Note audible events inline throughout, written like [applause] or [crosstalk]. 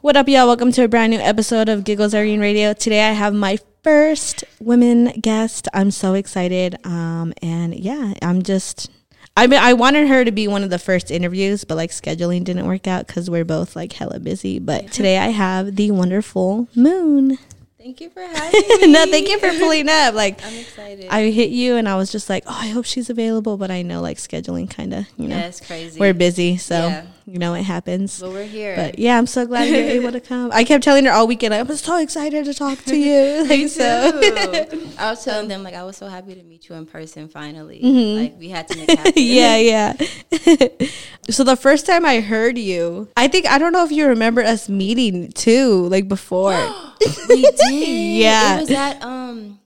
What up, y'all? Welcome to a brand new episode of Giggles Irene Radio. Today I have my first women guest. I'm so excited. Um, and yeah, I'm just. I mean, I wanted her to be one of the first interviews, but like scheduling didn't work out because we're both like hella busy. But today I have the wonderful Moon. Thank you for having [laughs] me. no, thank you for pulling up. Like, I'm excited. I hit you and I was just like, oh, I hope she's available, but I know like scheduling kind of, you know, yeah, it's crazy. we're busy, so Yeah. You know it happens. but we're here. But yeah, I'm so glad you're able to come. I kept telling her all weekend, I was so excited to talk to you. [laughs] Like, so Too. [laughs] I was telling them like I was so happy to meet you in person finally. Like we had to make happen. Mm-hmm. [laughs] yeah, yeah. so the first time I heard you, I think I don't know if you remember us meeting too, like before. [gasps] we did. Yeah. It was at um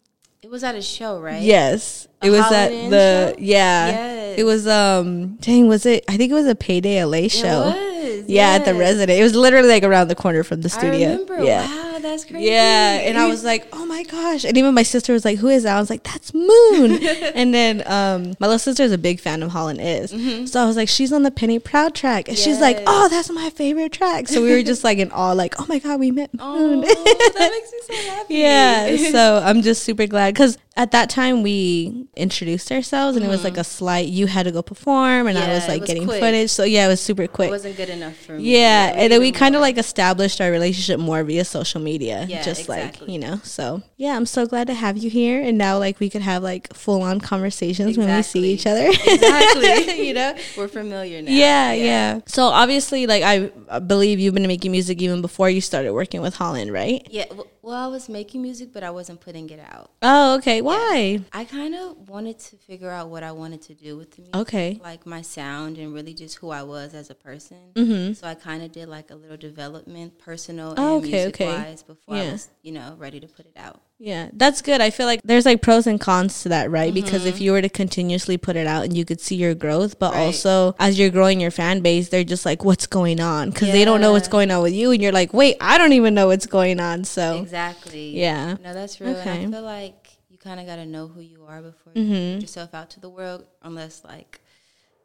was at a show, right? Yes. A It was at Holiday Inn the show? yeah. Yes. It was um dang was it I think it was a payday LA It show. was, Yeah, at the resident. It was literally like around the corner from the I studio. remember. Yeah. Wow, that's crazy. Yeah, and I was like, "Oh my gosh!" And even my sister was like, "Who is that?" I was like, "That's Moon." [laughs] and then um, my little sister is a big fan of Holland Is, so I was like, "She's on the Penny Proud track," and she's like, Mm-hmm. "Oh, that's my favorite track." So we were just like in awe, like, "Oh my god, we met Oh, Moon." that makes me so [laughs] happy. yeah, [laughs] so I'm just super glad because at that time we introduced ourselves, and it was like a slight. You had to go perform, and I Mm-hmm. Was like was getting quick. footage. So yeah, it was super quick It wasn't good enough for me. Yeah, we and then we kind of like established our relationship more via social media. Yeah, just like, you know. So, yeah, I'm so glad to have you here and now like we could have like full-on conversations when we see each other. [laughs] Exactly. [laughs] you know. we're familiar now. Yeah, yeah, So obviously like I believe you've been making music even before you started working with Holland, right? Yeah, w- well, I was making music, but I wasn't putting it out. Oh, okay. Why? I kind of wanted to figure out what I wanted to do with the music. Okay. Like my sound and really just who I was as a person. Mhm. So I kind of did like a little development, personal Oh, and okay, music okay. wise, before Yeah. I was, you know, ready to put it out. Yeah, that's good. I feel like there's like pros and cons to that, right? Because if Mm-hmm. you were to continuously put it out and you could see your growth, but Right. also as you're growing your fan base, they're just like, what's going on? Because they don't know what's going on with you. And you're like, wait, I don't even know what's going on. So, Exactly. yeah. No, that's real. Okay. And I feel like you kind of got to know who you are before Mm-hmm. you put yourself out to the world, unless like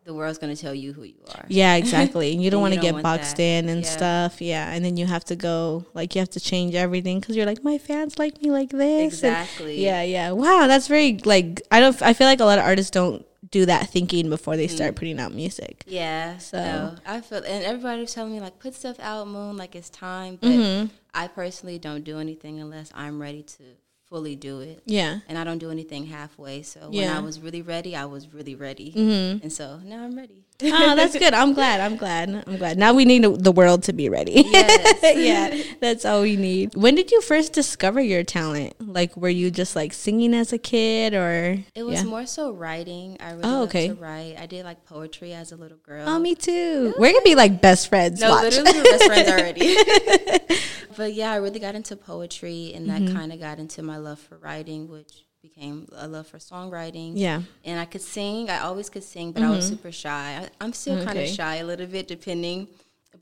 the world's going to tell you who you are. Yeah, exactly. And you [laughs] don't And want to get boxed that. in and Yeah. stuff. Yeah. And then you have to go, like, you have to change everything because you're like, my fans like me like this. And- Exactly. yeah, yeah. Wow, that's very, like, I don't, I feel like a lot of artists don't do that thinking before they start putting out music. Yeah. So- So I feel, and everybody's telling me like, put stuff out, Moon, like it's time. But Mm-hmm. I personally don't do anything unless I'm ready to fully do it. Yeah. And I don't do anything halfway. So when I was really ready, I was really ready. Mm-hmm. And so now I'm ready. oh, that's good. I'm glad. I'm glad. I'm glad. Now we need the world to be ready. [laughs] Yes. yeah, that's all we need. When did you first discover your talent? Like, were you just like singing as a kid, or It was yeah? more so writing. I really Oh, okay. to write. I did like poetry as a little girl. Oh, me too. We're gonna be like best friends. No, Watch. literally we're best friends already. [laughs] [laughs] but yeah, I really got into poetry, and Mm-hmm. that kind of got into my love for writing, which became a love for songwriting. Yeah. and I could sing. I always could sing, but I was super shy. I, I'm still kind Mm-hmm. Of shy a little bit, depending.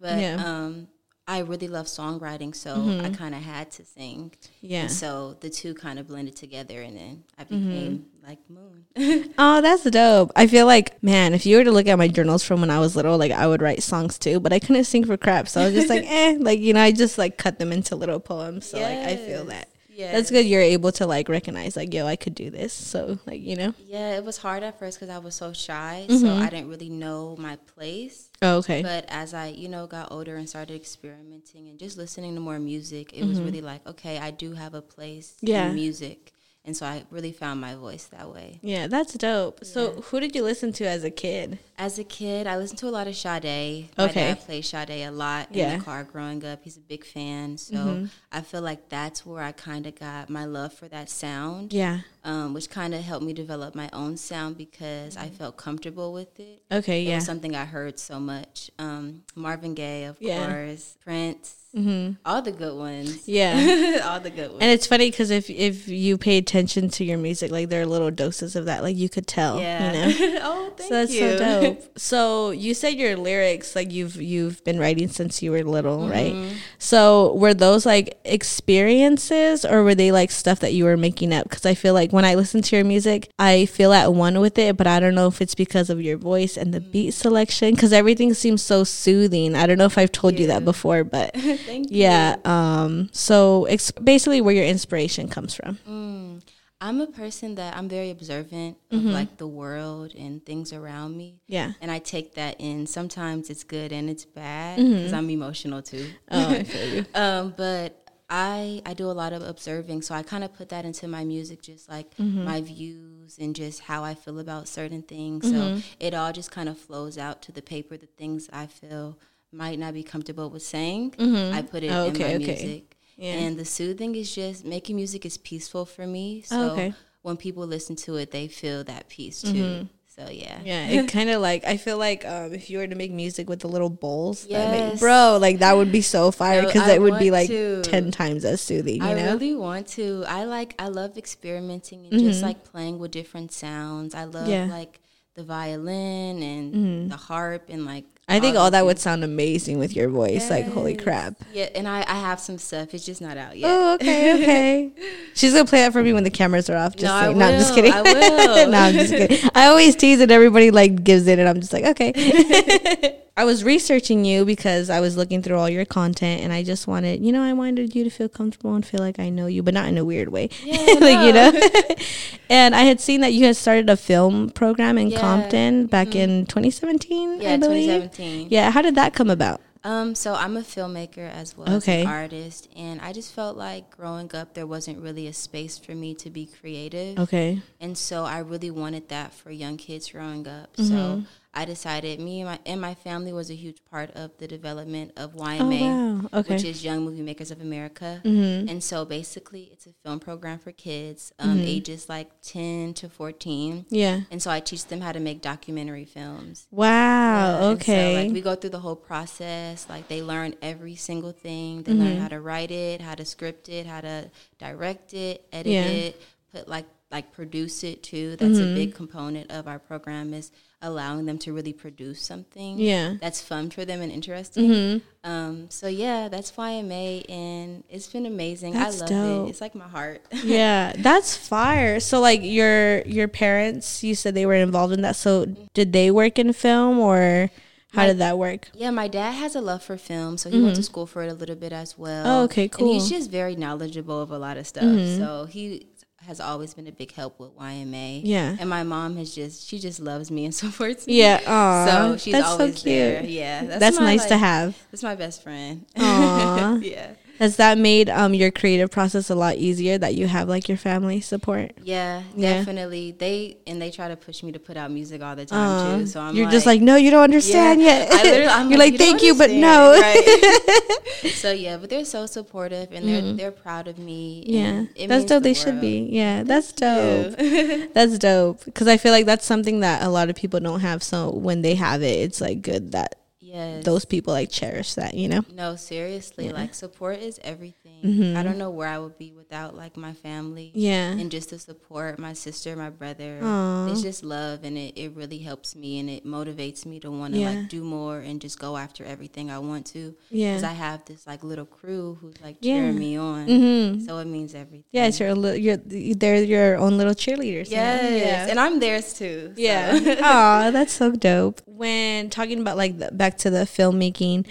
But Yeah. Mm-hmm. um, I really love songwriting, so I kind of had to sing. Yeah. And so the two kind of blended together, and then I Mm-hmm. became like Moon. [laughs] Oh, that's dope. I feel like, man, if you were to look at my journals from when I was little, like I would write songs too, but I couldn't sing for crap. So I was just like, [laughs] eh, like, you know, I just like cut them into little poems. So like, I feel that. Yeah, That's good. You're able to like recognize, like, yo, I could do this. So, like, you know. Yeah, it was hard at first because I was so shy, Mm-hmm. so I didn't really know my place. Oh, okay. But as I, you know, got older and started experimenting and just listening to more music, it was really like, okay, I do have a place Mm-hmm. Yeah. in music. And so I really found my voice that way. Yeah, that's dope. So, who did you listen to as a kid? As a kid, I listened to a lot of Sade. My Okay. dad played Sade a lot in Yeah. Mm-hmm. the car growing up. He's a big fan. So I feel like that's where I kind of got my love for that sound. Yeah. Um, which kind of helped me develop my own sound because I felt comfortable with it. Okay. It Mm-hmm. Yeah. was something I heard so much. Um, Marvin Gaye, of Yeah. course, Prince, Mm-hmm. all the good ones. Yeah. [laughs] all the good ones. And it's funny because if if you pay attention to your music. Like there are little doses of that. Like you could tell. Yeah. [laughs] You know. oh, thank so that's you. so dope. [laughs] So you said your lyrics, like you've you've been writing since you were little, Mm-hmm. right? So were those like experiences, or were they like stuff that you were making up? Because I feel like when I listen to your music, I feel at one with it, but I don't know if it's because of your voice and the Mm-hmm. beat selection. Because everything seems so soothing. I don't know if I've told you that before, [laughs] but thank you. yeah. Um. So ex- basically, where your inspiration comes from. Mm. I'm a person that I'm very observant of like the world and things around me. Yeah. And I take that in. Sometimes it's good and it's bad because I'm emotional too. Oh, I [laughs] feel you. um, but I I do a lot of observing, so I kind of put that into my music, just like mm-hmm. my views and just how I feel about certain things. So mm-hmm. it all just kind of flows out to the paper. The things I feel might not be comfortable with saying, mm-hmm. I put it Oh, in my okay. music. Yeah. And the soothing is just making music is peaceful for me. Oh, so Oh, okay. when people listen to it, they feel that peace too. So yeah. Yeah, it [laughs] kind of like I feel like um, if you were to make music with the little bowls, that make- bro, like that would be so fire because it would be like to. ten times as soothing. You I know? really want to. I like. I love experimenting and just like playing with different sounds. I love Mm-hmm. Yeah. Mm-hmm. like the violin and the harp and like. I think all that would sound amazing with your voice. Like holy crap. Yeah, and I, I have some stuff. It's just not out yet. Oh, okay, okay. [laughs] She's gonna play that for me when the cameras are off. Just No, no, I'm just kidding. I [laughs] will. no, I'm just kidding. I always tease and everybody like gives it, and I'm just like, okay. [laughs] I was researching you because I was looking through all your content, and I just wanted, you know, I wanted you to feel comfortable and feel like I know you, but not in a weird way, Yeah, [laughs] like you know. [laughs] and I had seen that you had started a film program in Yeah. Compton back in 2017. Yeah, I believe. 2017. Yeah, how did that come about? Um, so I'm a filmmaker as well Okay. as an artist, and I just felt like growing up there wasn't really a space for me to be creative. Okay. And so I really wanted that for young kids growing up. Mm-hmm. So I decided me and my and my family was a huge part of the development of Oh YMA, wow. Okay. which is Young Movie Makers of America. Mhm. And so basically it's a film program for kids um, Mm-hmm. ages like 10 to 14. Yeah. And so I teach them how to make documentary films. Wow. Yeah, and so, okay. like we go through the whole process. Like they learn every single thing. They Mm-hmm. learn how to write it, how to script it, how to direct it, edit Yeah. it, put like like produce it too. That's Mm-hmm. a big component of our program is allowing them to really produce something. yeah. Mm-hmm. That's fun for them and interesting. Um, so yeah, that's YMA, and it's been amazing. That's I love dope. it. It's like my heart. [laughs] yeah, that's fire. So like your your parents, you said they were involved in that. So did they work in film or how My- did that work? Yeah, my dad has a love for film, so he went to school for it a little bit as well. Mm-hmm. Oh, okay, And he's cool. just very knowledgeable of a lot of stuff. So he has always been a big help with YMA. Yeah. And my mom has just she just loves me and [laughs] supports me. Yeah, aw, So she's that's so always there. cute. Yeah. That's, my, nice to have. That's my best friend. [laughs] Aw. yeah. Has that made um your creative process a lot easier that you have like your family support? Yeah, Yeah. definitely. They and they try to push me to put out music all the time Aw, too. So I'm you're just like, no, you don't understand yet. Literally, I'm [laughs] you're like, "You thank you, but no. right? [laughs] [laughs] so yeah, but they're so supportive and they're they're proud of me. Yeah, that's dope. the They should be. Yeah, that's dope. That's dope because I feel like that's something that a lot of people don't have. So when they have it, it's like good that yes. those people like cherish that. You know? No, seriously, like support is everything. Mm-hmm. I don't know where I would be without like my family. Yeah. And just the support, my sister, my brother. Aw. It's just love and it, it really helps me and it motivates me to want to Yeah. like do more and just go after everything I want to. Yeah. Because I have this like little crew who's like Yeah. cheering me on. Mm-hmm. So it means everything. Yeah, it's your li- you're they're your own little cheerleaders. Yes. Yeah. And I'm theirs too. so. Yeah. [laughs] Aw, that's so dope. When talking about like the, back to the filmmaking,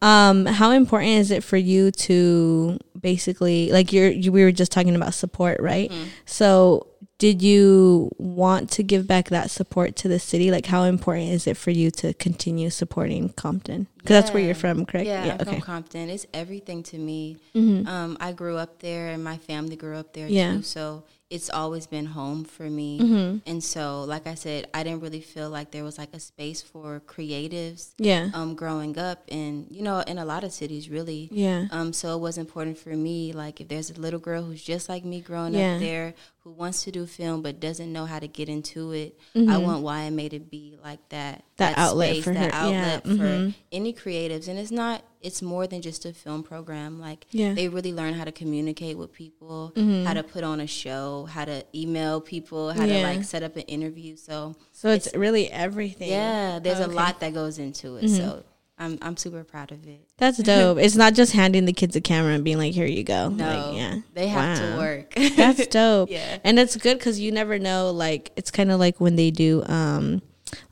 um, how important is it for you to basically like you're you, we were just talking about support, right? So did you want to give back that support to the city? Like how important is it for you to continue supporting Compton? Because that's where you're from, correct? Yeah, I'm from Compton. It's everything to me. Mhm. Um, I grew up there, and my family grew up there Yeah. too. So it's always been home for me. Mhm. And so, like I said, I didn't really feel like there was like a space for creatives Yeah. um, growing up, and you know, in a lot of cities, really. Yeah. Um, so it was important for me, like if there's a little girl who's just like me growing Yeah. up there, who wants to do film but doesn't know how to get into it, I want YMA to be like that Mm-hmm. That outlet for that her. Yeah. outlet for Mhm. any creatives, and it's not it's more than just a film program. Like Yeah. they really learn how to communicate with people, Mm-hmm. how to put on a show, how to email people, how Yeah. to like set up an interview. So So it's, really everything. yeah, there's Okay. Mm-hmm. a lot that goes into it. So I'm I'm super proud of it. That's [laughs] dope. it's not just handing the kids a camera and being like, "Here you go." No, Like, yeah, they have Wow. to work. [laughs] That's dope. Yeah. and it's good because you never know. Like it's kind of like when they do um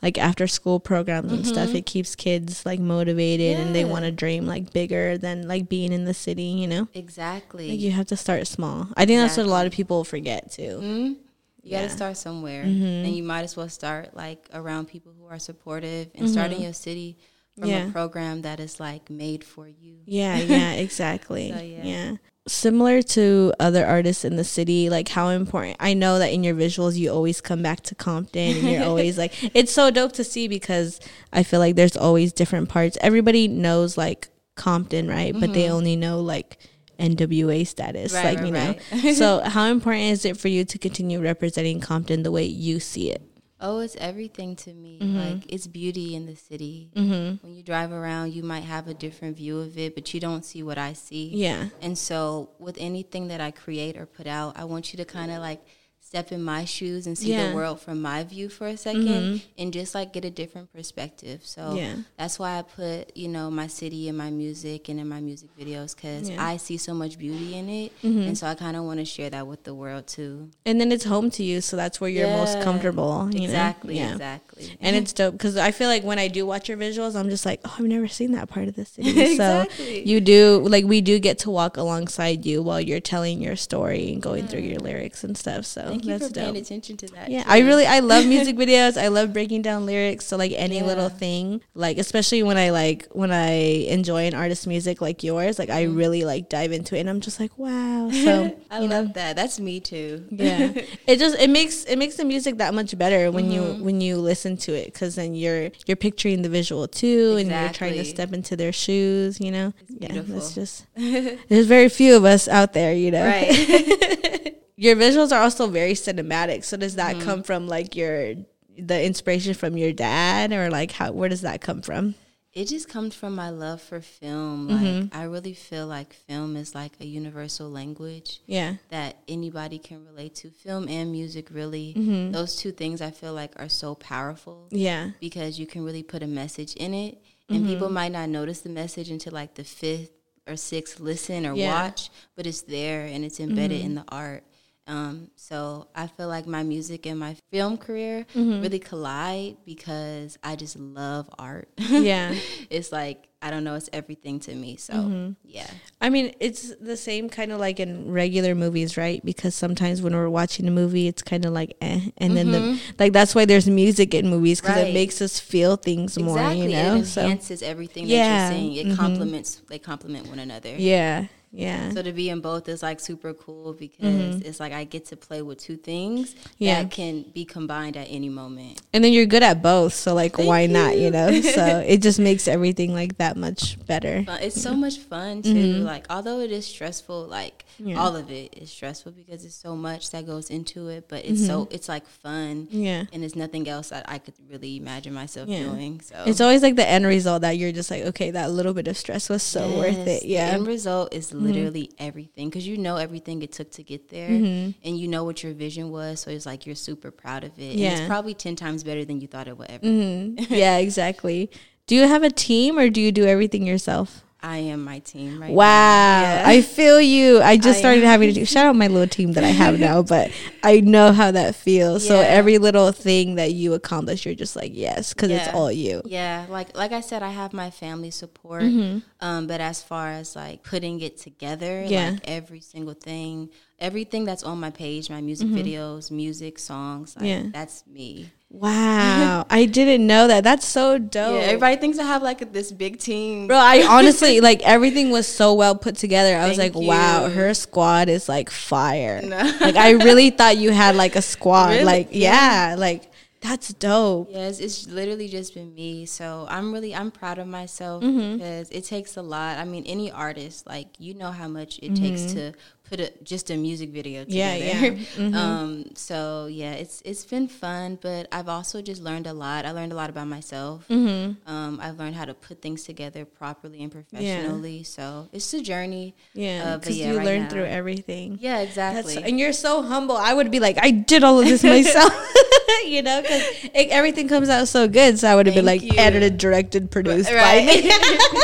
like after school programs and stuff. It keeps kids like motivated and they Mm-hmm. Want to dream like bigger than like being in the city. You know, exactly. like you have to start small. I think that's what a lot of people forget too. Mhm. You Yeah. Mm-hmm. got to start somewhere, and you might as well start like around people who are supportive, and start in your city from Yeah. a program that is like made for you. Yeah, [laughs] yeah, exactly. So, yeah. yeah. Similar to other artists in the city, like how important I know that in your visuals you always come back to Compton and you're always [laughs] like it's so dope to see because I feel like there's always different parts. Everybody knows like Compton, right? But they only know like NWA status. Mm-hmm. Right, like, right, you know. right. [laughs] so how important is it for you to continue representing Compton the way you see it? Oh, it's everything to me. Mm-hmm. Like it's beauty in the city. When you drive around, you might have a different view of it, but you don't see what I see. Yeah. And so, with anything that I create or put out, I want you to kind of like step in my shoes and see Yeah. Mm-hmm. the world from my view for a 2nd and just like get a different perspective. So, Yeah. that's why I put, you know, my city in my music and in my music videos because Yeah. Mm-hmm. I see so much beauty in it. And so, I kind of want to share that with the world too. And then it's home to you, so that's where you're most comfortable. You exactly, exactly. And it's [laughs] dope because I feel like when I do watch your visuals, I'm just like, oh, I've never seen that part of the city. [laughs] Exactly. So you do, like, we do get to walk alongside you while you're telling your story and going through your lyrics and stuff. So Thank you for dope. paying attention to that. Yeah, too. I really I love music videos. I love breaking down lyrics. So like any Yeah. little thing, like especially when I like when I enjoy an artist's music like yours, like I really like dive into it and I'm just like, wow. [laughs] So I you know, love that. That's me too. yeah it just it makes it makes the music that much better when you Mm-hmm. when you listen to it because then you're you're picturing the visual too and you're trying to step into their shoes you know yeah beautiful. that's just [laughs] there's very few of us out there you know Right. [laughs] your visuals are also very cinematic so does Mm-hmm. that come from like your the inspiration from your dad or like how where does that come from It just comes from my love for film. Mm-hmm. Like I really feel like film is like a universal language yeah that anybody can relate to. Film and music really. Mm-hmm. Those two things I feel like are so powerful yeah because you can really put a message in it and people Mm-hmm. might not notice the message until like the fifth or sixth listen or Yeah. Mm-hmm. watch, but it's there and it's embedded in the art. Um, so I feel like my music and my film career Mm-hmm. really collide because I just love art. [laughs] yeah it's like I don't know, it's everything to me. So Mm-hmm. yeah, I mean, it's the same kind of like in regular movies, right? Because sometimes when we're watching a movie, it's kind of like eh, and then the like that's why there's music in movies because it Mm-hmm. Makes us feel things more, exactly. you know. it So enhances everything Yeah. that you're saying. It Mhm. complements. They complement one another. yeah, yeah, So to be in both is like super cool because it's like I get to play with two things Mm-hmm. Yeah. that can be combined at any moment. and then you're good at both, so like Thank why not, you you. know? [laughs] So it just makes everything like that much better. It's so much fun too. Like although it is stressful, like Mm-hmm. Yeah. all of it is stressful because it's so much that goes into it. But it's so Mm-hmm. it's like fun. Yeah. And it's nothing else that I could really imagine myself Yeah. doing. So It's always like the end result that you're just like, okay, that little bit of stress was so worth it. Yeah. Mm-hmm. The end result is literally everything because you know everything it took to get there Mm-hmm. and you know what your vision was. So it's like you're super proud of it. And it's probably 10 times better than you thought it would ever. Mhm. yeah, exactly. Do you have a team or do you do everything yourself? I am my team right Wow, now. Yeah. I feel you. I just I started am. having to do, shout out my little team that I have now, but I know how that feels. So every little thing that you accomplish, you're just like yes, because it's all you. Yeah, like like I said, I have my family support. Um, but as far as like putting it together, Mm-hmm. Yeah. like every single thing, everything that's on my page, my music videos, music, songs, like Mm-hmm. Yeah. that's me. Wow, I didn't know that. That's so dope. Yeah, everybody thinks I have like this big team. Bro, I [laughs] honestly like everything was so well put together. I was Thank like, wow, her squad is like fire. No. Like I really thought you had like a squad. Really? Like yeah, like that's dope. Yes, it's literally just been me. So I'm really I'm proud of myself Mm-hmm. because it takes a lot. I mean, any artist, like you know how much it takes Mm-hmm. to put a, just a music video together. Yeah, yeah. Mm-hmm. [laughs] Um, so yeah, it's it's been fun, but I've also just learned a lot. I learned a lot about myself. Mm-hmm. Um, I've learned how to put things together properly and professionally. So it's a journey. Yeah, Uh, because yeah, you right learn now- through everything. Yeah, That's, exactly. and you're so humble. I would be like, I did all of this [laughs] myself, [laughs] you know, because everything comes out so good. So I would have been like you. edited, directed, produced Right. by me.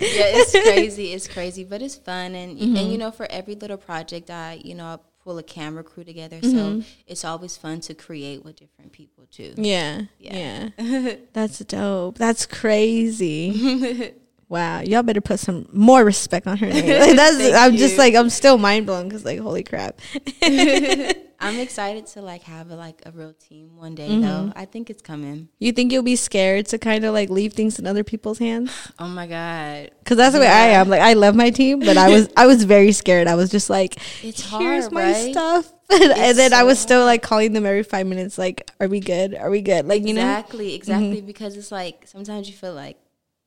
Yeah, it's [laughs] crazy. It's crazy, but it's fun. And Mm-hmm. and you know, for every little project, I you know I pull a camera crew together. Mm-hmm. So it's always fun to create with different people too. yeah, yeah, Yeah. [laughs] That's dope. That's crazy. [laughs] wow, y'all better put some more respect on her name. Like, that's. I'm just like I'm still mind blown because like holy crap. I'm excited to like have a, like a real team one day Mm-hmm. though. I think it's coming. You think you'll be scared to kind of like leave things in other people's hands? [sighs] Oh my god, Because that's the way I am. Like I love my team, but I was I was very scared. I was just like, it's here's hard, my right? stuff, [laughs] and, then I was still like calling them every five minutes, like, are we good? Are we good? Like you know, Mm-hmm. Exactly, exactly. Because it's like sometimes you feel like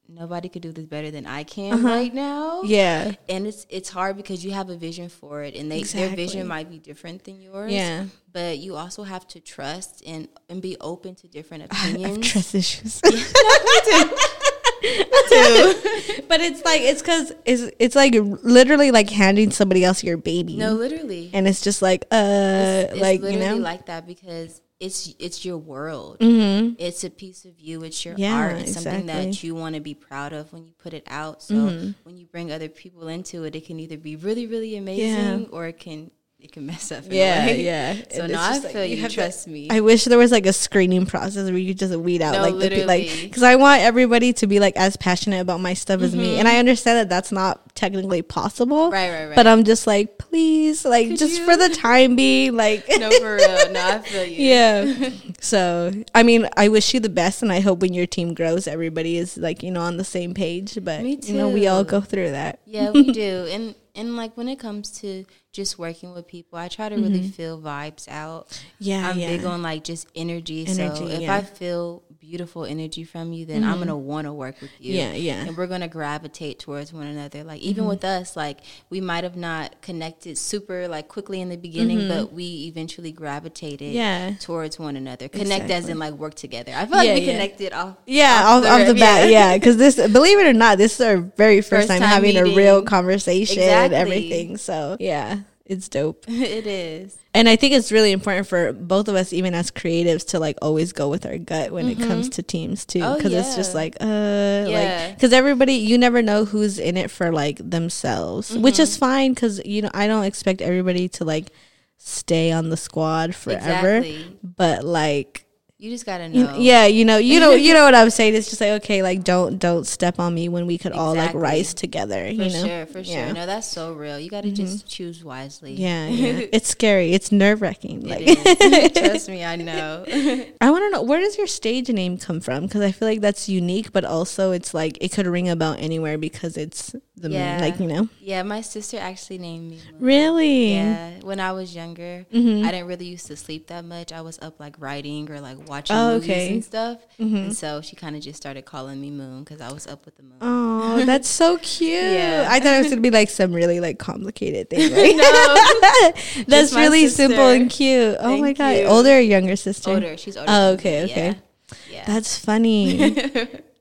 nobody could do this better than I can Uh-huh. right now. yeah, and it's it's hard because you have a vision for it and they Exactly. their vision might be different than yours yeah. but you also have to trust and and be open to different [laughs] I have opinions trust issues. [laughs] [laughs] too. but it's like it's because it's it's like literally like handing somebody else your baby. no literally and it's just like uh it's, it's like you know like that because it's it's your world mm-hmm. it's a piece of you it's your Yeah, art it's something that you want to be proud of when you put it out so Mm-hmm. when you bring other people into it it can either be really really amazing or it can it can mess up yeah yeah [laughs] so And no i just like, feel you, trust me I wish there was like a screening process where you just weed out No, like the like because I want everybody to be like as passionate about my stuff as Mm-hmm. me, and I understand that that's not technically possible. Right, right, right. But I'm just like, please, like Could just you? for the time being, like [laughs] no, for real. No, I feel you. yeah. [laughs] So I mean, I wish you the best, and I hope when your team grows, everybody is like you know on the same page. But you know, we all go through that. Yeah, we do. And and like when it comes to just working with people, I try to really feel vibes out. Mm-hmm. Yeah, I'm yeah. big on like just energy. Energy, so if yeah. I feel beautiful energy from you, then I'm gonna mm-hmm. want to work with you. Yeah, yeah. And we're gonna gravitate towards one another. Like even mm-hmm. with us, like we might have not connected super like quickly in the beginning, but mm-hmm. we eventually gravitated Yeah. towards one another. Connect as in like work together. I feel like Yeah, we yeah. connected off. Yeah, off, off the bat, yeah. [laughs] Because this, believe it or not, this is our very first, First time, time having a real conversation and everything. So yeah, it's dope. [laughs] it is. And I think it's really important for both of us, even as creatives, to like always go with our gut when it comes to teams too, Oh, because it's just like, uh, like because everybody, you never know who's in it for like themselves, which is Mm-hmm. fine because you know I don't expect everybody to like stay on the squad forever, Exactly. but like You just gotta you- know. yeah, you know, you know, you know what I'm saying. It's just like okay, like don't don't step on me when we could all like rise together. For you know, sure, for sure. Yeah. Mm-hmm. No, that's so real. You got to just choose wisely. Yeah, [laughs] yeah. it's scary. It's nerve wracking. Like, [laughs] [laughs] Trust me, I know. I want to know where does your stage name come from? Because I feel like that's unique, but also it's like it could ring a bell anywhere because it's the Yeah. like you know. yeah, my sister actually named me. Moon. Really? Yeah, when I was younger, Mhm. I didn't really used to sleep that much. I was up like writing or like watching Oh, movies okay. and stuff. Mhm. And so she kind of just started calling me Moon because I was up with the moon. Oh, that's so [laughs] cute. Yeah. I thought it was gonna be like some really like complicated thing. Like, [laughs] No. [laughs] that's really simple and cute. Oh my god, you. older or younger sister? older. She's older. Oh, okay, okay. Yeah. yeah. That's funny.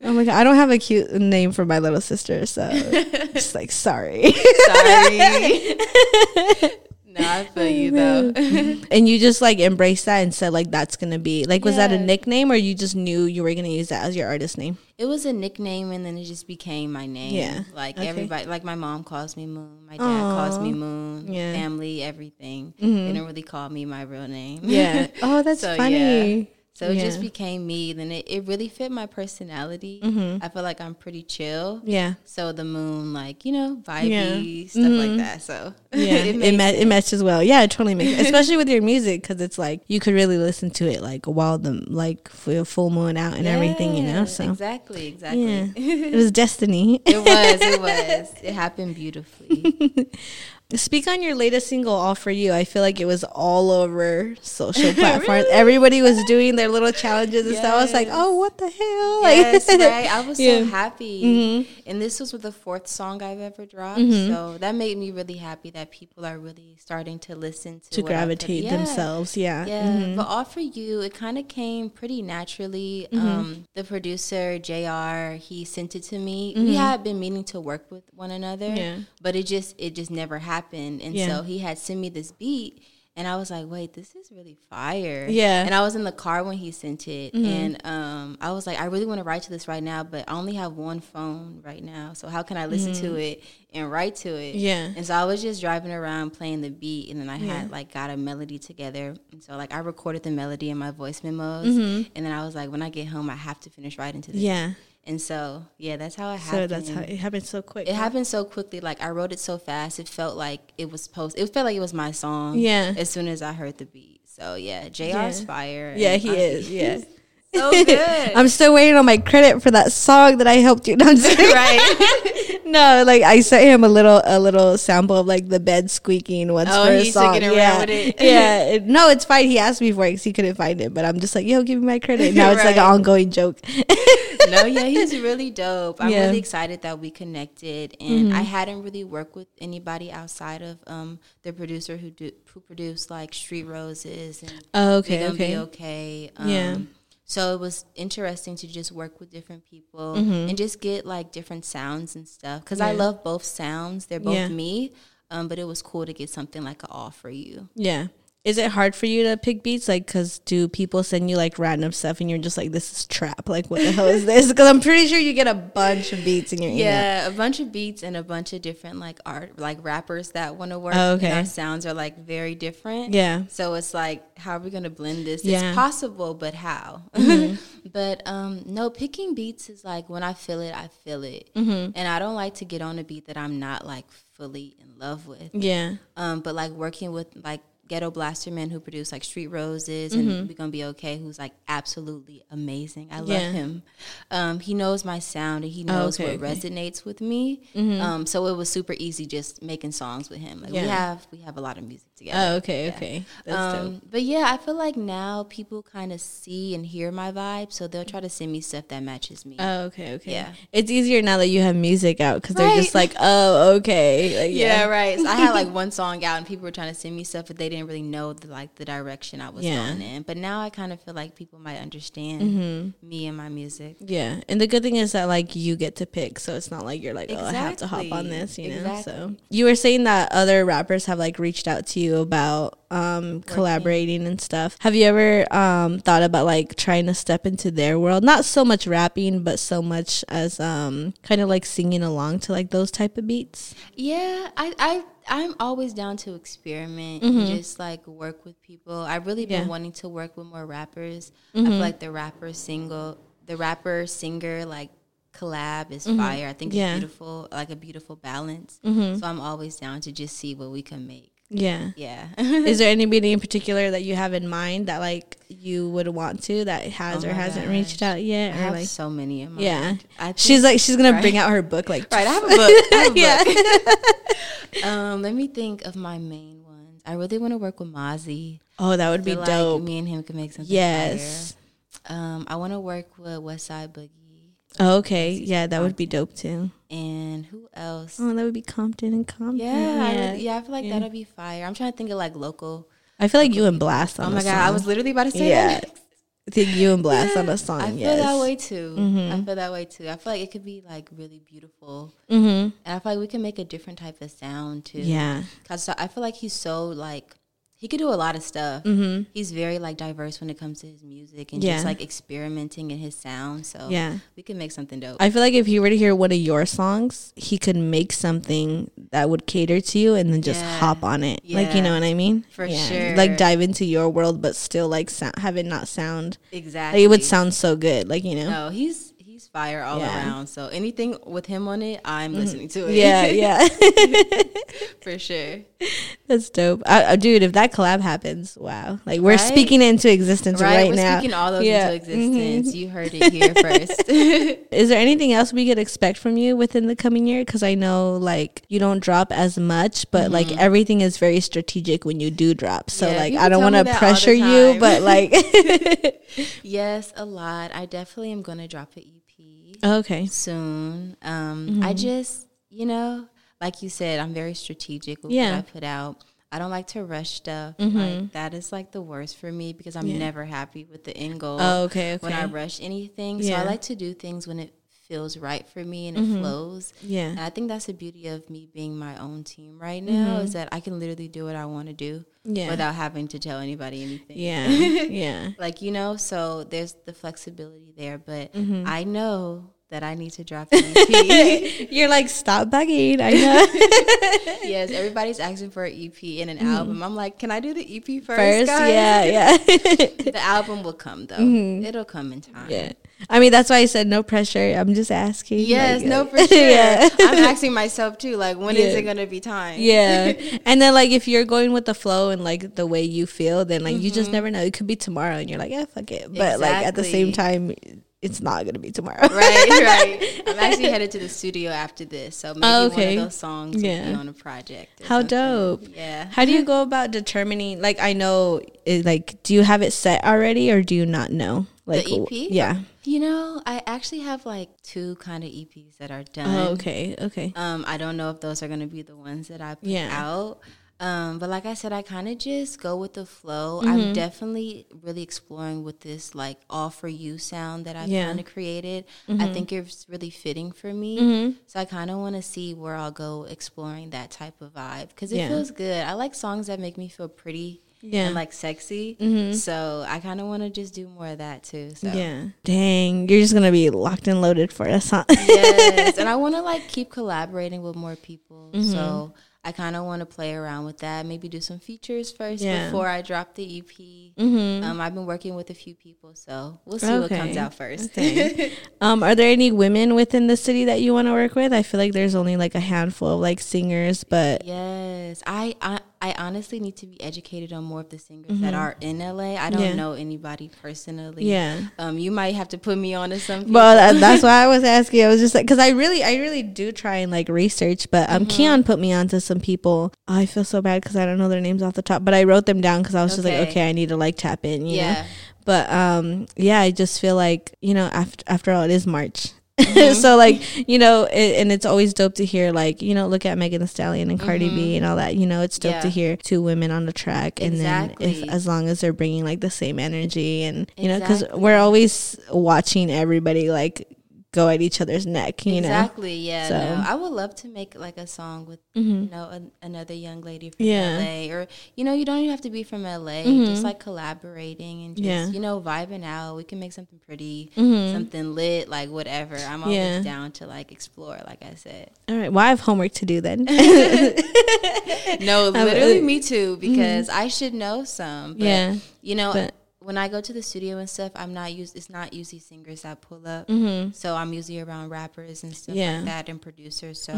Oh my god, I don't have a cute name for my little sister, so [laughs] just like sorry. Sorry. [laughs] no, I feel you though. [laughs] and you just like embraced that and said like that's gonna be like was that a nickname or you just knew you were gonna use that as your artist name? It was a nickname, and then it just became my name. Yeah. like Okay. everybody, like my mom calls me Moon, my dad calls me Moon, Yeah. family, everything. Mhm. They don't really call me my real name. Yeah. Oh, that's So, funny. So it just became me. Then it, it really fit my personality. Mhm. I feel like I'm pretty chill. Yeah. So the moon, like you know, vibey Yeah. stuff Mhm. like that. So [laughs] Yeah, it, makes ma- it matches well. Yeah, it totally makes, especially with your music, because it's like you could really listen to it like while the like full full moon out and everything, you know. So exactly, exactly. yeah, it was destiny. it was. It [laughs] was. It happened beautifully. [laughs] Speak on your latest single, All For You. I feel like it was all over social [laughs] platforms. really? Everybody was doing their little challenges and yes. stuff. I was like, oh, what the hell? [laughs] Yes, right. I was yeah. so happy. Mm-hmm. And this was the fourth song I've ever dropped. Mm-hmm. So that made me really happy that people are really starting to listen to To gravitate yeah. themselves. Yeah. Yeah. Mm-hmm. But All For You, it kind of came pretty naturally. Mm-hmm. Um, the producer, JR, he sent it to me. We mm-hmm. had been meaning to work with one another. Yeah. But it just it just never happened happened. And yeah. so he had sent me this beat and I was like, wait, this is really fire. Yeah. And I was in the car when he sent it. Mm-hmm. And um, I was like, I really want to write to this right now, but I only have one phone right now. So how can I listen mm-hmm. to it and write to it? Yeah. And so I was just driving around playing the beat. And then I yeah. had like got a melody together. And so like I recorded the melody in my voice memos. Mm-hmm. And then I was like, when I get home, I have to finish writing to this. Yeah. And so, yeah, that's how it happened. So that's how it happened so quick. It huh? happened so quickly. Like I wrote it so fast. It felt like it was post. It felt like it was my song. Yeah. As soon as I heard the beat. So yeah, JR's yeah. fire. Yeah, he uh, is. Yeah. [laughs] So [laughs] good. I'm still waiting on my credit for that song that I helped you. No, [laughs] right. No, like I sent him a little a little sample of like the bed squeaking once oh, for a song. yeah. [laughs] yeah. It, no, it's fine. He asked me for it because he couldn't find it, but I'm just like, yo, give me my credit. Now it's right. like an ongoing joke. no, yeah, [laughs] he's really dope. I'm yeah. really excited that we connected, and mm-hmm. I hadn't really worked with anybody outside of um, the producer who do, who produced like Street Roses and oh, okay, okay, okay. Um, yeah so it was interesting to just work with different people mm-hmm. and just get like different sounds and stuff. Because yeah. I love both sounds; they're both yeah. me. Um, but it was cool to get something like an all for you. Yeah. Is it hard for you to pick beats? Like, cause do people send you like random stuff and you're just like, this is trap? Like, what the hell is this? [laughs] Because I'm pretty sure you get a bunch of beats in your email. Yeah, a bunch of beats and a bunch of different like art, like rappers that want to work. Oh, okay. our sounds are like very different. Yeah. So it's like, how are we gonna blend this? Yeah. It's possible, but how? Mm-hmm. [laughs] but um, no, picking beats is like when I feel it, I feel it, mm-hmm. and I don't like to get on a beat that I'm not like fully in love with. Yeah. Um, but like working with like Ghetto Blasterman who produced like Street Roses mm-hmm. and We're Gonna Be Okay, who's like absolutely amazing. I love yeah. him. Um, he knows my sound and he oh, knows oh, okay, what okay. resonates with me. Mm-hmm. Um, so it was super easy just making songs with him. Like yeah. we have we have a lot of music together. Oh, okay, yeah. okay. Um, but yeah, I feel like now people kind of see and hear my vibe, so they'll try to send me stuff that matches me. Oh, okay, okay. Yeah, it's easier now that you have music out because right. they're just like, oh, okay. Like, [laughs] yeah. right. So I had like [laughs] one song out and people were trying to send me stuff, but they didn't really know the like the direction I was yeah. going in. But now I kind of feel like people might understand mm-hmm. me and my music. Yeah, and the good thing is that like you get to pick, so it's not like you're like, oh. I have to hop on this, you know. So you were saying that other rappers have like reached out to you about um, collaborating and stuff. Have you ever um, thought about like trying to step into their world? Not so much rapping, but so much as um, kind of like singing along to like those type of beats. Yeah, I, I I'm always down to experiment mm-hmm. and just like work with people. I've really been yeah. wanting to work with more rappers. Mm-hmm. I feel like the rapper single, the rapper singer like collab is mm-hmm. fire. I think yeah. it's beautiful, like a beautiful balance. Mm-hmm. So I'm always down to just see what we can make. Yeah. Yeah. Is there [laughs] anybody in particular that you have in mind that like you would want to that has oh or hasn't gosh. reached out yet? I or have like so many in Yeah. she's like she's gonna right. bring out her book like Right, I have a [laughs] book. I have a book. [laughs] um, let me think of my main ones. I really want to work with Mozzy. Oh, that would be dope. Me and him can make something. Yes. Fire. Um, I want to work with Westside Boogie. Oh, okay. Yeah, that would be dope too. And who else? Oh, that would be Compton and Compton. Yeah, yeah. I, yeah, I feel like yeah. that'll be fire. I'm trying to think of like local. I feel like you and Blxst. oh my god, song. I was literally about to say yeah. that. I think you and Blxst yeah, on a [laughs] song. I feel yes. that way too. Mm-hmm. I feel that way too. I feel like it could be like really beautiful, mm-hmm. and I feel like we can make a different type of sound too. Yeah, because I feel like he's so like he could do a lot of stuff. Mm-hmm. He's very like diverse when it comes to his music and yeah. just like experimenting in his sound. So yeah, we could make something dope. I feel like if he were to hear one of your songs, he could make something that would cater to you and then just yeah. hop on it. Yeah. Like you know what I mean? For sure. Like dive into your world, but still like sound, have it not sound exactly. Like, it would sound so good. Like you know. No, he's fire all Yeah. around. So anything with him on it, I'm listening to it. Yeah, yeah. [laughs] for sure. That's dope. Uh, dude, if that collab happens, wow. Like we're Right? speaking into existence right, Right, we're now. speaking all those Yeah. into existence. You heard it here first. [laughs] Is there anything else we could expect from you within the coming year? Because I know like you don't drop as much, but like everything is very strategic when you do drop. So Mm-hmm. Yeah, like I don't want to pressure you, but like [laughs] yes, a lot. I definitely am gonna drop it okay, soon. Um, Mm-hmm. I just, you know, like you said, I'm very strategic with Yeah. what I put out. I don't like to rush stuff. Mm-hmm. Like that is like the worst for me because I'm Yeah. never happy with the end goal. oh, okay, okay, when I rush anything. So I like to do things when it feels right for me and it Mm-hmm. flows. yeah, And I think that's the beauty of me being my own team right now Mm-hmm. is that I can literally do what I want to do yeah, without having to tell anybody anything. yeah, [laughs] yeah. Like, you know, so there's the flexibility there, but Mm-hmm. I know that I need to drop an EP. [laughs] You're like stop bugging. I know. [laughs] yes, everybody's asking for an EP and an album. I'm like, can I do the EP first? Mm-hmm. First, guys? yeah, yeah. [laughs] The album will come though. It'll come in time. Yeah. I mean, that's why I said no pressure. I'm just asking. Yes, like, no, uh, for sure. yeah. I'm asking myself too, like, when is Yeah. it gonna be time? Yeah. And then like if you're going with the flow and like the way you feel, then like you Mm-hmm. just never know. It could be tomorrow and you're like, yeah, fuck it. But like at the same time, it's not gonna be tomorrow. right, right. [laughs] I'm actually headed to the studio after this, so maybe Oh, okay. one of those songs will Yeah. be on a project. How something. dope. Yeah. How do you go about determining like I know it, like do you have it set already or do you not know? Like The EP? Yeah. You know, I actually have like two kind of EPs that are done. Oh, okay. Okay. Um, I don't know if those are gonna be the ones that I put Yeah. out. Um, but like I said, I kind of just go with the flow. Mm-hmm. I'm definitely really exploring with this like all for you sound that I've Yeah. kind of created. I Mm-hmm. think it's really fitting for me. So I kind of want to see where I'll go exploring that type of vibe because it Yeah. feels good. I like songs that make me feel pretty Yeah. and like sexy. So I kind of want to just do more of that too. So Yeah. Dang, you're just gonna be locked and loaded for us, huh? yes, and I [laughs] want to like keep collaborating with more people. Mm-hmm. So I kind of want to play around with that. Maybe do some features first Yeah. before I drop the EP. mm-hmm. Um, I've been working with a few people, so we'll see what comes out first. Okay. [laughs] um, are there any women within the city that you want to work with? I feel like there's only like a handful of like singers, but yes, I, I I honestly need to be educated on more of the singers that are in LA. I don't Mm-hmm. Yeah. know anybody personally. yeah. Um, you might have to put me on to some. People. Well, that's why I [laughs] was asking. I was just like, because I really, I really do try and like research, but um, Mm-hmm. Keon put me onto some people. I feel so bad because I don't know their names off the top, but I wrote them down because I was just like, Okay. okay, I need to like tap in, you know. yeah. But um, yeah, I just feel like you know, after after all, it is March. Mm-hmm. [laughs] so like you know it, and it's always dope to hear like you know look at megan Thee stallion and cardi b and all that. You know it's dope to Mm-hmm. Hear two women on the track. And then if as long as they're bringing like the same energy and you know because we're always watching everybody like go at each other's neck you exactly. Yeah. So- Mm-hmm. No, I would love to make like a song with you know an, another young lady from Yeah. LA, or you know you don't even have to be from LA. Just like collaborating and just Yeah. you know vibing out. We can make something pretty, something lit, like whatever. I'm always Mm-hmm. Yeah. down to like explore. Like I said. all right well i have homework to do then [laughs] [laughs] No, uh, literally me too. Because I should know some. But, Yeah. You know. But- when I go to the studio and stuff, I'm not used. It's not usually singers that pull up. So I'm usually around rappers and stuff Mm-hmm. Yeah. Mm-hmm. like that and producers. So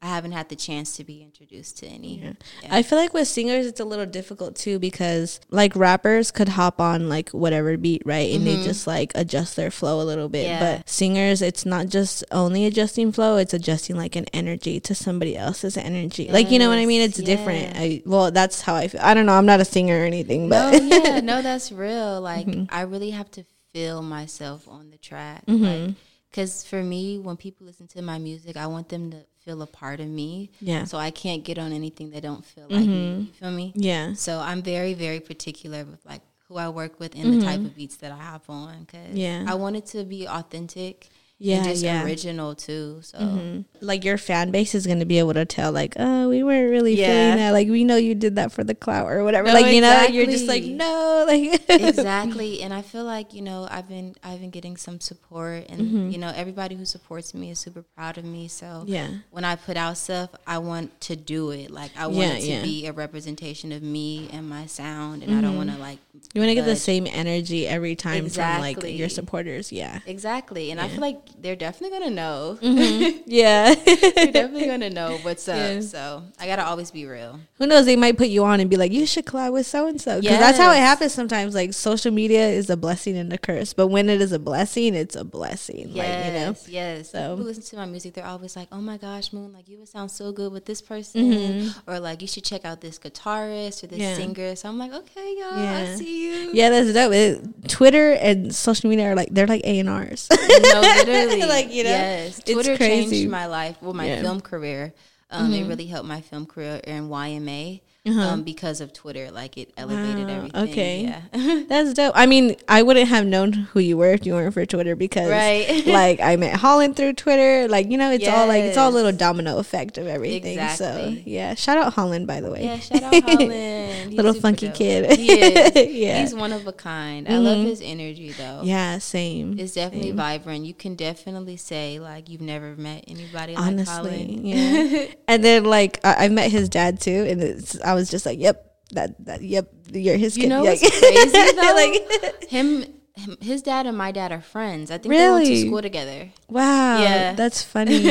I haven't had the chance to be introduced to any. Yeah. I feel like with singers it's a little difficult too because like rappers could hop on like whatever beat, right? And they just like adjust their flow a little bit. Yeah. But singers it's not just only adjusting flow, it's adjusting like an energy to somebody else's energy. like you know what I mean? It's Yes, different. I well that's how I feel. I don't know, I'm not a singer or anything, No, but yeah, [laughs] no, that's real. Like Mm-hmm. I really have to feel myself on the track. Mm-hmm. Like, cause for me, when people listen to my music, I want them to feel a part of me. Yeah. So I can't get on anything that don't feel like me. You feel me? yeah. So I'm very, very particular with like who I work with and the type of beats that I hop on. Cause Mm-hmm. Yeah. I want it to be authentic. Yeah, just yeah. original too. So Like your fan base is gonna be able to tell, like, oh, we weren't really Yeah. feeling that. Like, we know you did that for the clout or whatever. No, like, you know, you're just like, no, [laughs] like, exactly and i feel like you know i've been i've been getting some support and Mm-hmm. you know everybody who supports me is super proud of me so Yeah. when i put out stuff i want to do it like i want Yeah, it to yeah. be a representation of me and my sound and i don't want to like You want to get the same energy every time from like your supporters. Yeah. exactly and i feel like they're definitely gonna know. Mm-hmm. [laughs] Yeah. they're definitely gonna know what's up. Yeah. So I gotta always be real. Who knows? They might put you on and be like, you should collab with so and so. Because that's how it happens sometimes. Like, social media is a blessing and a curse. But when it is a blessing, it's a blessing. Yes, Like, you know? yes. So- People who listen to my music, they're always like, "Oh my gosh, Moon, like you would sound so good with this person," or like you should check out this guitarist or this Mm-hmm. Yeah. singer. So I'm like, "Okay, y'all, Yeah. I see you." Yeah, that's dope. It, Twitter and social media are like, they're like A&Rs. no, [laughs] literally. [laughs] Like, you know, yes. Twitter crazy. changed my life. Well, my Yeah. Mm-hmm. film career. Um, It really helped my film career in YMA um, because of Twitter. Like it elevated Uh-huh. Wow, everything. okay. Yeah. [laughs] [laughs] That's dope. I mean, I wouldn't have known who you were if you weren't for Twitter because, Right. [laughs] like, I met Holland through Twitter. Like, you know, it's all like it's all a little domino effect of everything. So, yeah, shout out Holland by the way. yeah. Shout out Holland. Little funky dope. kid. He. Yeah. He's one of a kind. I love Mhm. his energy though. Yeah, same. It's definitely Same. vibrant. You can definitely say like you've never met anybody like Honestly, Holland. yeah. and then like I, I met his dad too, and it's, I was just like, yep, that that yep, you're his You kid. know Like- what's [laughs] crazy though? like, him, him, his dad and my dad are friends. I think they went to school together. wow, Yeah. that's funny.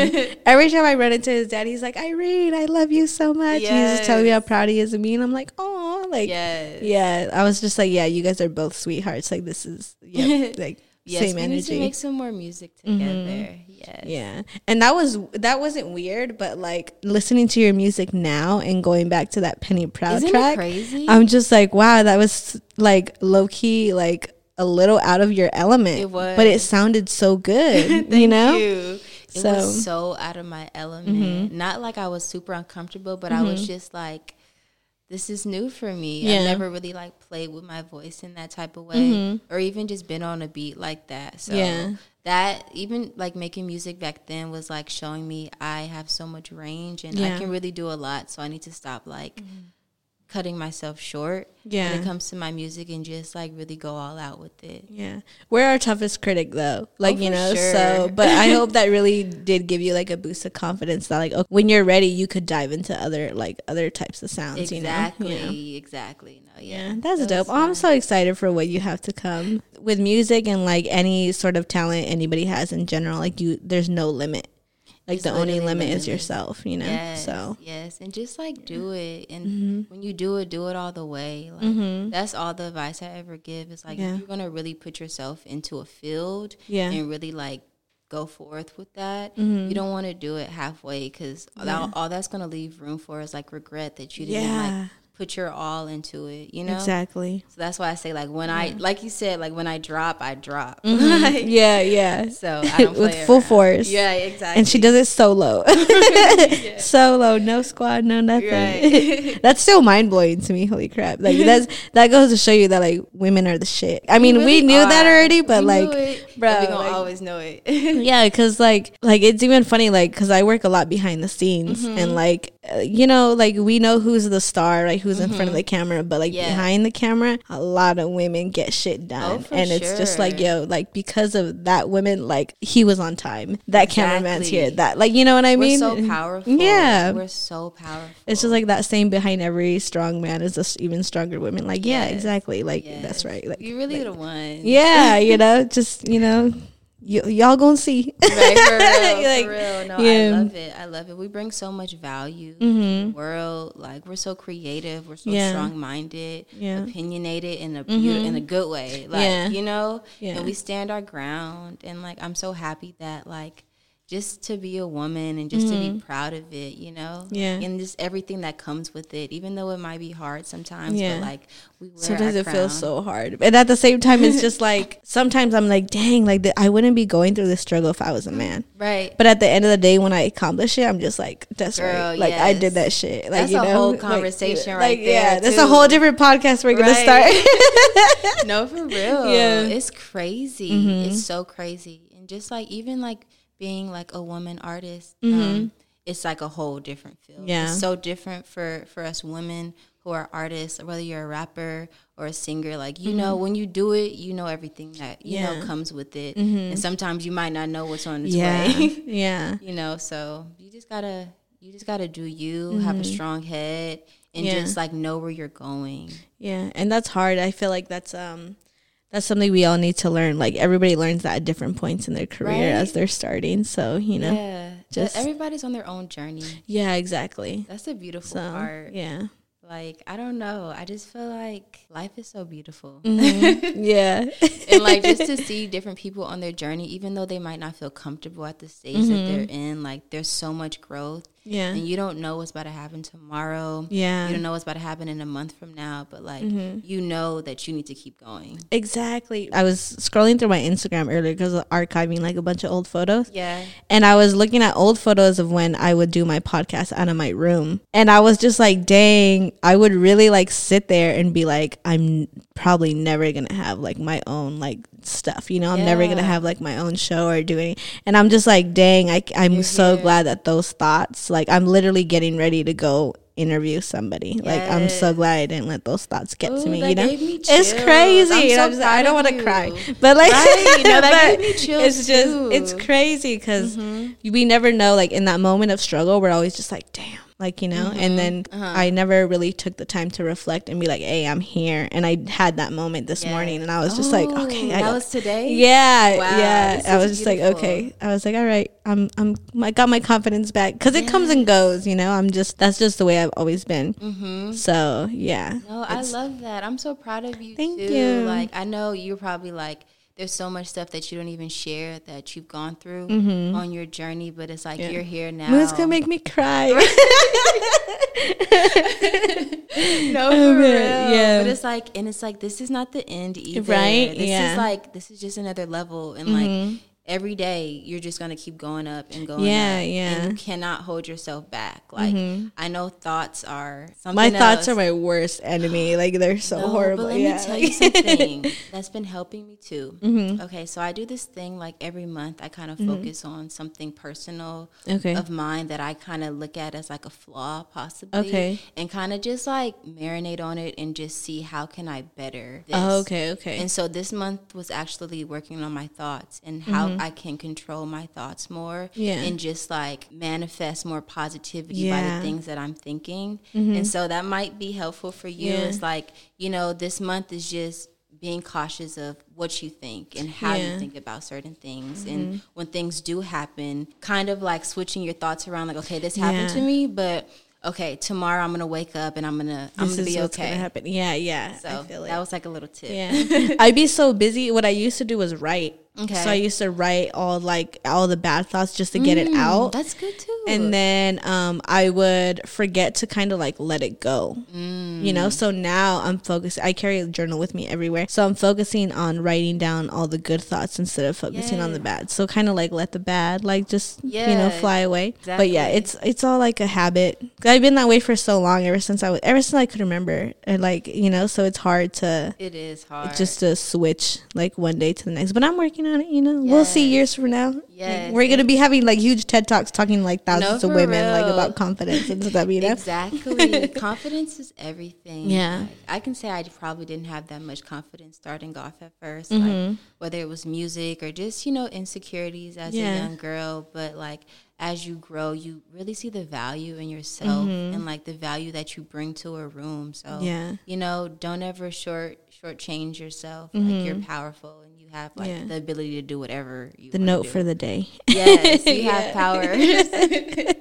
[laughs] Every time I run into his dad, he's like, Irene, I love you so much. And he's just telling me how proud he is of me, and I'm like, oh, like, Yes. yeah. I was just like, yeah, you guys are both sweethearts. Like this is, yeah, [laughs] like Yes, same we need to make some more music together. Yes. Yeah. And that was that wasn't weird, but like listening to your music now and going back to that Penny Proud Isn't track. it crazy? I'm just like, wow, that was like low key, like a little out of your element. It was. But it sounded so good. [laughs] you know? you. It So- Mm-hmm. was so out of my element. Not like I was super uncomfortable, but I was just like, this is new for me. Yeah. I've never really like played with my voice in that type of way, or even just been on a beat like that. So Mm-hmm. Yeah. that even like making music back then was like showing me I have so much range and Yeah. Mm-hmm. I can really do a lot. So I need to stop like cutting myself short Yeah. when it comes to my music and just like really go all out with it. Yeah. We're our toughest critic though. Like, Oh, you know, sure. so [laughs] but I hope that really [laughs] did give you like a boost of confidence that like okay, when you're ready you could dive into other like other types of sounds, Exactly, you know. You know? exactly. No, yeah, Yeah, that's That dope. Oh, I'm so excited for what you have to come with music and like any sort of talent anybody has in general. Like you, there's no limit. Like It's the only limit is yourself. You know. Yes, So yes, and just like do it, and Mm-hmm. when you do it, do it all the way. Like that's all the advice I ever give. Is like Yeah. if you're gonna really put yourself into a field, Yeah. and really like go forth with that. Mm-hmm. You don't want to do it halfway because all, all that's gonna leave room for is like regret that you didn't Yeah. like put your all into it. You know. exactly. So that's why I say like when I like you said like when I drop, I drop. Mm-hmm. [laughs] [laughs] Yeah, yeah. so I don't [laughs] With full around. force. Yeah, exactly. And she does it solo. Solo, no squad, no nothing. Right. that's still mind blowing to me. Holy crap! Like that's that goes to show you that like women are the shit. I mean, we really knew that already, but We like, bro, we gonna like- always know it. [laughs] [laughs] yeah because like like it's even funny like because i work a lot behind the scenes Mm-hmm. and like uh, you know like we know who's the star like who's in front of the camera but like Mm-hmm. Yeah. behind the camera a lot of women get shit done Oh, and it's just like yo like because of that women like he was on time that cameraman's here that like you know what i We're mean so powerful. yeah we're so powerful. it's just like that same behind every strong man is just even stronger women like yeah exactly like Yes. that's right like you really the one. yeah you [laughs] know just you know y- y'all gonna see [laughs] right, for real, [laughs] Like, for real. No, yeah. I love it. I love it. We bring so much value to the world. Like we're so creative. We're so Mm-hmm. Yeah. strong minded, Yeah. Mm-hmm. opinionated in a beautiful, in a good way. Like Yeah. you know, Yeah. and we stand our ground. And like I'm so happy that like just to be a woman and just to be proud of it, you know, Mm-hmm. Yeah. and just everything that comes with it. Even though it might be hard sometimes, Yeah. but like we wear sometimes it feels so hard and at the same time it's just [laughs] like sometimes i'm like dang like the, i wouldn't be going through this struggle if i was a man right. but at the end of the day when i accomplish it i'm just like that's right Girl, like i did that shit like That's you a know whole Like, conversation like, right yeah there, that's a whole different podcast we're gonna start [laughs] no, for real. Yeah. Mm-hmm. It's crazy. It's so crazy. And just like even like being like a woman artist, um, it's like a whole different field. Mm-hmm. Yeah. It's so different for for us women who are artists, whether you're a rapper or a singer. Like you know, when you do it, you know everything that you Mm-hmm. Yeah. Mm-hmm. know comes with it. And sometimes you might not know what's on its yeah way. [laughs] [laughs] yeah you know, so you just gotta you just gotta do you, have a strong head, and Mm-hmm. Yeah. just like know where you're going. Yeah, and that's hard. I feel like that's um that's something we all need to learn. Like everybody learns that at different points in their career Right. as they're starting. So, you know. Yeah, just- everybody's on their own journey. Yeah, exactly. That's a beautiful So, part. yeah. Like, I don't know. I just feel like life is so beautiful. Mm-hmm. [laughs] yeah. and like just to see different people on their journey, even though they might not feel comfortable at the stage that they're Mm-hmm. in, like there's so much growth. Yeah. And you don't know what's about to happen tomorrow. Yeah. You don't know what's about to happen in a month from now, but like mm-hmm. you know that you need to keep going. Exactly. I was scrolling through my Instagram earlier because of archiving like a bunch of old photos. Yeah. And I was looking at old photos of when I would do my podcast out of my room. And I was just like, dang, I would really like sit there and be like, I'm probably never going to have like my own like stuff. You know, I'm never going to have like my own show or do any. And I'm just like, dang, I, I'm You're so here. glad that those thoughts, like, I'm literally getting ready to go interview somebody. Like, I'm so glad I didn't let those thoughts get to me. You know, me it's crazy. So I'm just like, I don't want to cry, but like, Right, [laughs] no, that but gave me chills it's just, too. it's crazy because mm-hmm. we never know. Like in that moment of struggle, we're always just like, damn, like you know. And then I never really took the time to reflect and be like, hey, I'm here. And I had that moment this Yeah. morning, and I was just like, Oh, okay, I that got- was today. yeah, Wow, yeah. I was just like, okay. I was like, all right, I'm, I'm, I got my confidence back because it comes and goes. You know, I'm just that's just the way I've always been. Mm-hmm. So yeah, No, I love that. I'm so proud of you Thank too. you. Like I know you're probably like there's so much stuff that you don't even share that you've gone through on your journey, but it's like Mm-hmm. Yeah. you're here now. Moon's gonna make me cry. [laughs] [laughs] no, Oh, for real. yeah. But it's like, and it's like this is not the end either. Right, This yeah. Mm-hmm. is like this is just another level, and like every day you're just gonna keep going up and going. Yeah, up, yeah. Mm-hmm. And you cannot hold yourself back. Like I know thoughts are something. my thoughts are my worst enemy. [gasps] Like they're so No, horrible. But let yeah. me tell you [laughs] something that's been helping me too. Mm-hmm. Okay, so I do this thing like every month. I kind of focus on something personal Okay. of mine that I kind of look at as like a flaw, possibly. Okay. and kind of just like marinate on it and just see how can I better this. oh, okay, okay. And so this month was actually working on my thoughts and how Mm-hmm. I can control my thoughts more Yeah. and just like manifest more positivity by Yeah. Mm-hmm. the things that I'm thinking. And so that might be helpful for you. Yeah. It's like, you know, this month is just being cautious of what you think and how Yeah. Mm-hmm. you think about certain things. And when things do happen, kind of like switching your thoughts around like, okay, this happened to me, but okay, tomorrow I'm gonna wake up and I'm gonna I'm this gonna be okay. gonna happen. Yeah, yeah. So I feel it. that was like a little tip. Yeah. [laughs] I'd be so busy. What I used to do was write. Okay. So I used to write all like all the bad thoughts just to get it out. That's good too. And then um, I would forget to kind of like let it go. You know, so now I'm focused. I carry a journal with me everywhere. So I'm focusing on writing down all the good thoughts instead of focusing on the bad. So kind of like let the bad like just, you know, fly away. But yeah, it's it's all like a habit. I've been that way for so long ever since I was, ever since I could remember. And like, you know, so it's hard to it is hard. just to switch like one day to the next. But I'm working on it, you know. We'll see years from now. Like, we're gonna be having like huge TED talks talking like thousands No, of women like about confidence and stuff, you know. Exactly. [laughs] confidence is everything. Yeah. Like, I can say I probably didn't have that much confidence starting off at 1st Mm-hmm. like whether it was music or just, you know, insecurities as Yeah. a young girl. But like as you grow, you really see the value in yourself and like the value that you bring to a room. So Mm-hmm. Yeah. you know, don't ever short shortchange yourself. Like you're powerful and you have like Mm-hmm. Yeah. the ability to do whatever you The note do. for the day. Yes, you [laughs] Yeah. have power. [laughs]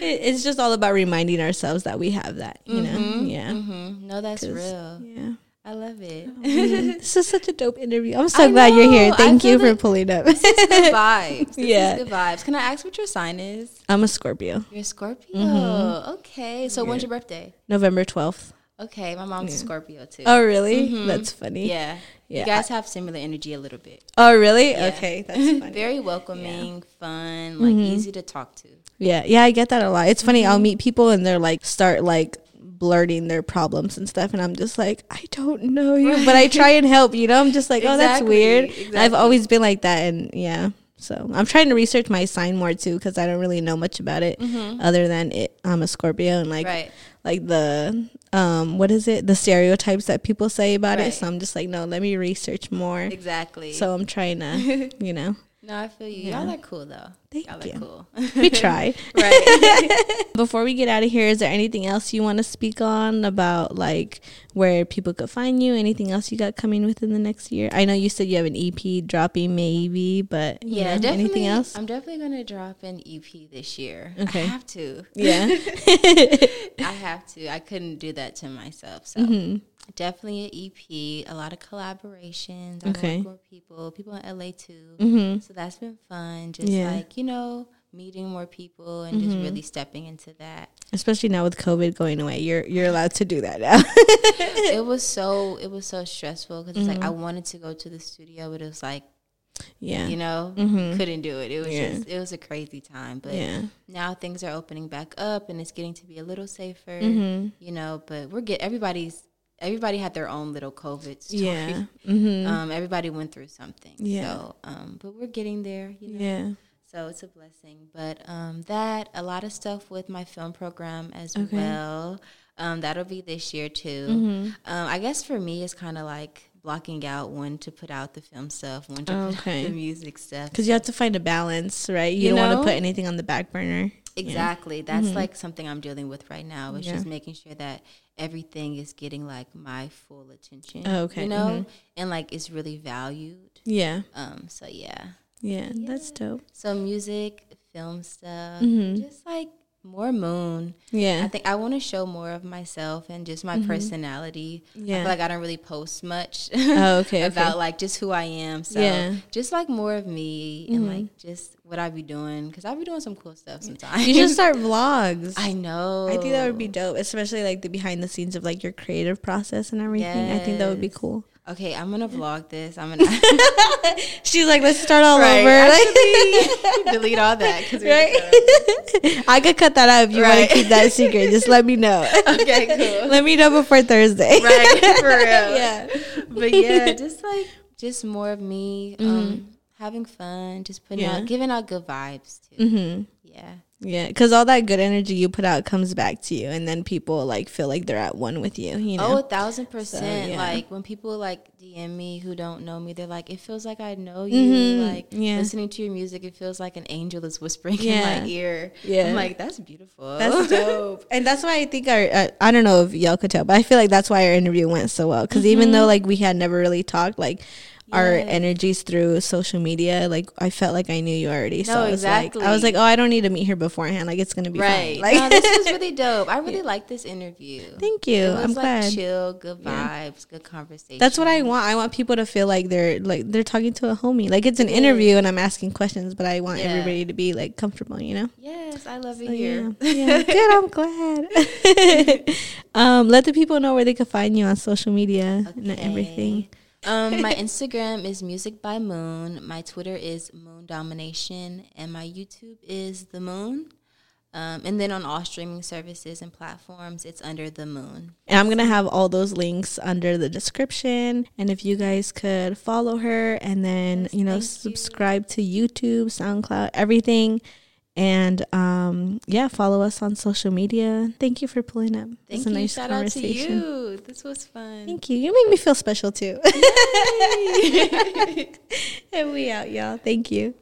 It's just all about reminding ourselves that we have that, you know. Yeah. hmm No, that's real. Yeah. I love it. [laughs] this is such a dope interview. I'm so I glad you're here. Thank you for pulling up. This is good vibes. This Yeah. is good vibes. Can I ask what your sign is? I'm a Scorpio. You're a Scorpio. Mm-hmm. Okay. So when's your birthday? November 12th. Okay, my mom's a Scorpio too. Oh, really? That's funny. Mm-hmm. yeah. Yeah. You guys have similar energy a little bit. Oh, really? Yeah. Okay, that's [laughs] funny. Very welcoming, fun, like easy to talk to. Yeah, yeah, I get that a lot. It's funny. Mm-hmm. I'll meet people and they're like start like blurting their problems and stuff, and I'm just like, I don't know you, but I try and help. You know, I'm just like, oh, that's Exactly, weird. I've always been like that, and yeah. So I'm trying to research my sign more too because I don't really know much about it other than it. I'm a Scorpio and like Mm-hmm. Right. like the um what is it the stereotypes that people say about Right. it. So I'm just like, no, let me research more. Exactly. So I'm trying to, [laughs] you know. No, I feel you. Yeah. Y'all are cool though. Thank Y'all you. are cool. we try. [laughs] [laughs] right. Before we get out of here, is there anything else you want to speak on about like where people could find you? Anything else you got coming within the next year? I know you said you have an EP dropping maybe, but yeah, know, anything else? I'm definitely gonna drop an EP this year. Okay. I have to. Yeah. [laughs] I have to. I couldn't do that to myself. So hmm definitely an EP. A lot of collaborations. I Okay. work with people. People in LA too. hmm So that's been fun. Just Yeah. like you know, meeting more people and just really stepping into that. Especially now with COVID going away, you're you're [laughs] allowed to do that now. [laughs] it was so it was so stressful because it's like I wanted to go to the studio, but it was like yeah. you know Mhm. couldn't do it. It was Yeah. just it was a crazy time, but yeah. now things are opening back up and it's getting to be a little safer. hmm You know, but we're get everybody's everybody had their own little COVID story. Yeah. [laughs] hmm Um, everybody went through something. Yeah. So, um, but we're getting there. You know. yeah. So it's a blessing. But um, that a lot of stuff with my film program as Okay. well. Um, that'll be this year too. Mhm. Um, I guess for me, it's kind of like blocking out when to put out the film stuff, when to put out the music stuff. Because you have to find a balance, right? You, You don't want to put anything on the back burner. Exactly. That's like something I'm dealing with right now. It's Mm-hmm. Yeah. just making sure that everything is getting like my full attention. Oh, okay. You know, Mhm. and like it's really valued. Yeah. Um. So yeah. Yeah. That's dope. So music, film stuff, Mhm. just like more moon. Yeah. I think I want to show more of myself and just my personality. Mm-hmm. Yeah. feel like I don't really post much [laughs] Oh, okay. about okay. like just who I am. So Yeah. Mm-hmm. just like more of me and like just what I be doing because I be doing some cool stuff sometimes. You should [laughs] start vlogs. I know. I think that would be dope, especially like the behind the scenes of like your creative process and everything. I think that would be cool. Okay, I'm gonna vlog this. I'm gonna [laughs] She's like, let's start all Right, over. actually, [laughs] delete all that because right? [laughs] I could cut that out if you want to keep that secret. Just let me know. Okay, cool. let me know before Thursday. right for real. yeah. but yeah, just like just more of me, um, having fun, just putting Mm-hmm. Yeah. out, giving out good vibes too. Mm-hmm. Yeah, Yeah, because all that good energy you put out comes back to you, and then people like feel like they're at one with you. You know, oh, a thousand percent. yeah. Like when people like DM me who don't know me, they're like, "It feels like I know you." Mhm, Like yeah. listening to your music, it feels like an angel is whispering Yeah. in my ear. Yeah. I'm like, "That's beautiful." That's [laughs] dope. And that's why I think our, uh, I don't know if y'all could tell, but I feel like that's why our interview went so well. because even though like we had never really talked, like our energies through social media, like I felt like I knew you already. so No, I was like, I was like, oh, I don't need to meet her beforehand. Like it's to be right. fine. Like, no, this was really [laughs] dope. I really like this interview. thank you. It was I'm like glad. chill, good vibes, good conversation. That's what I want. I want people to feel like they're like they're talking to a homie. Like it's an interview and I'm asking questions, but I want Yeah. everybody to be like comfortable, you know? Yes, I love it So, here. yeah. [laughs] yeah. Good, I'm glad. [laughs] um, let the people know where they can find you on social media and everything. Um, my [laughs] Instagram is Music by Moon. My Twitter is Moon Domination, and my YouTube is The Moon. Um, and then on all streaming services and platforms, it's under The Moon. And I'm going to have all those links under the description. And if you guys could follow her and then, Yes, you know, thank you. subscribe to YouTube, SoundCloud, everything. And um, yeah, follow us on social media. Thank you for pulling up. Thank you. nice Shout out to conversation. you. This was fun. Thank you. You make me feel special too. [laughs] and we out, y'all. Thank you.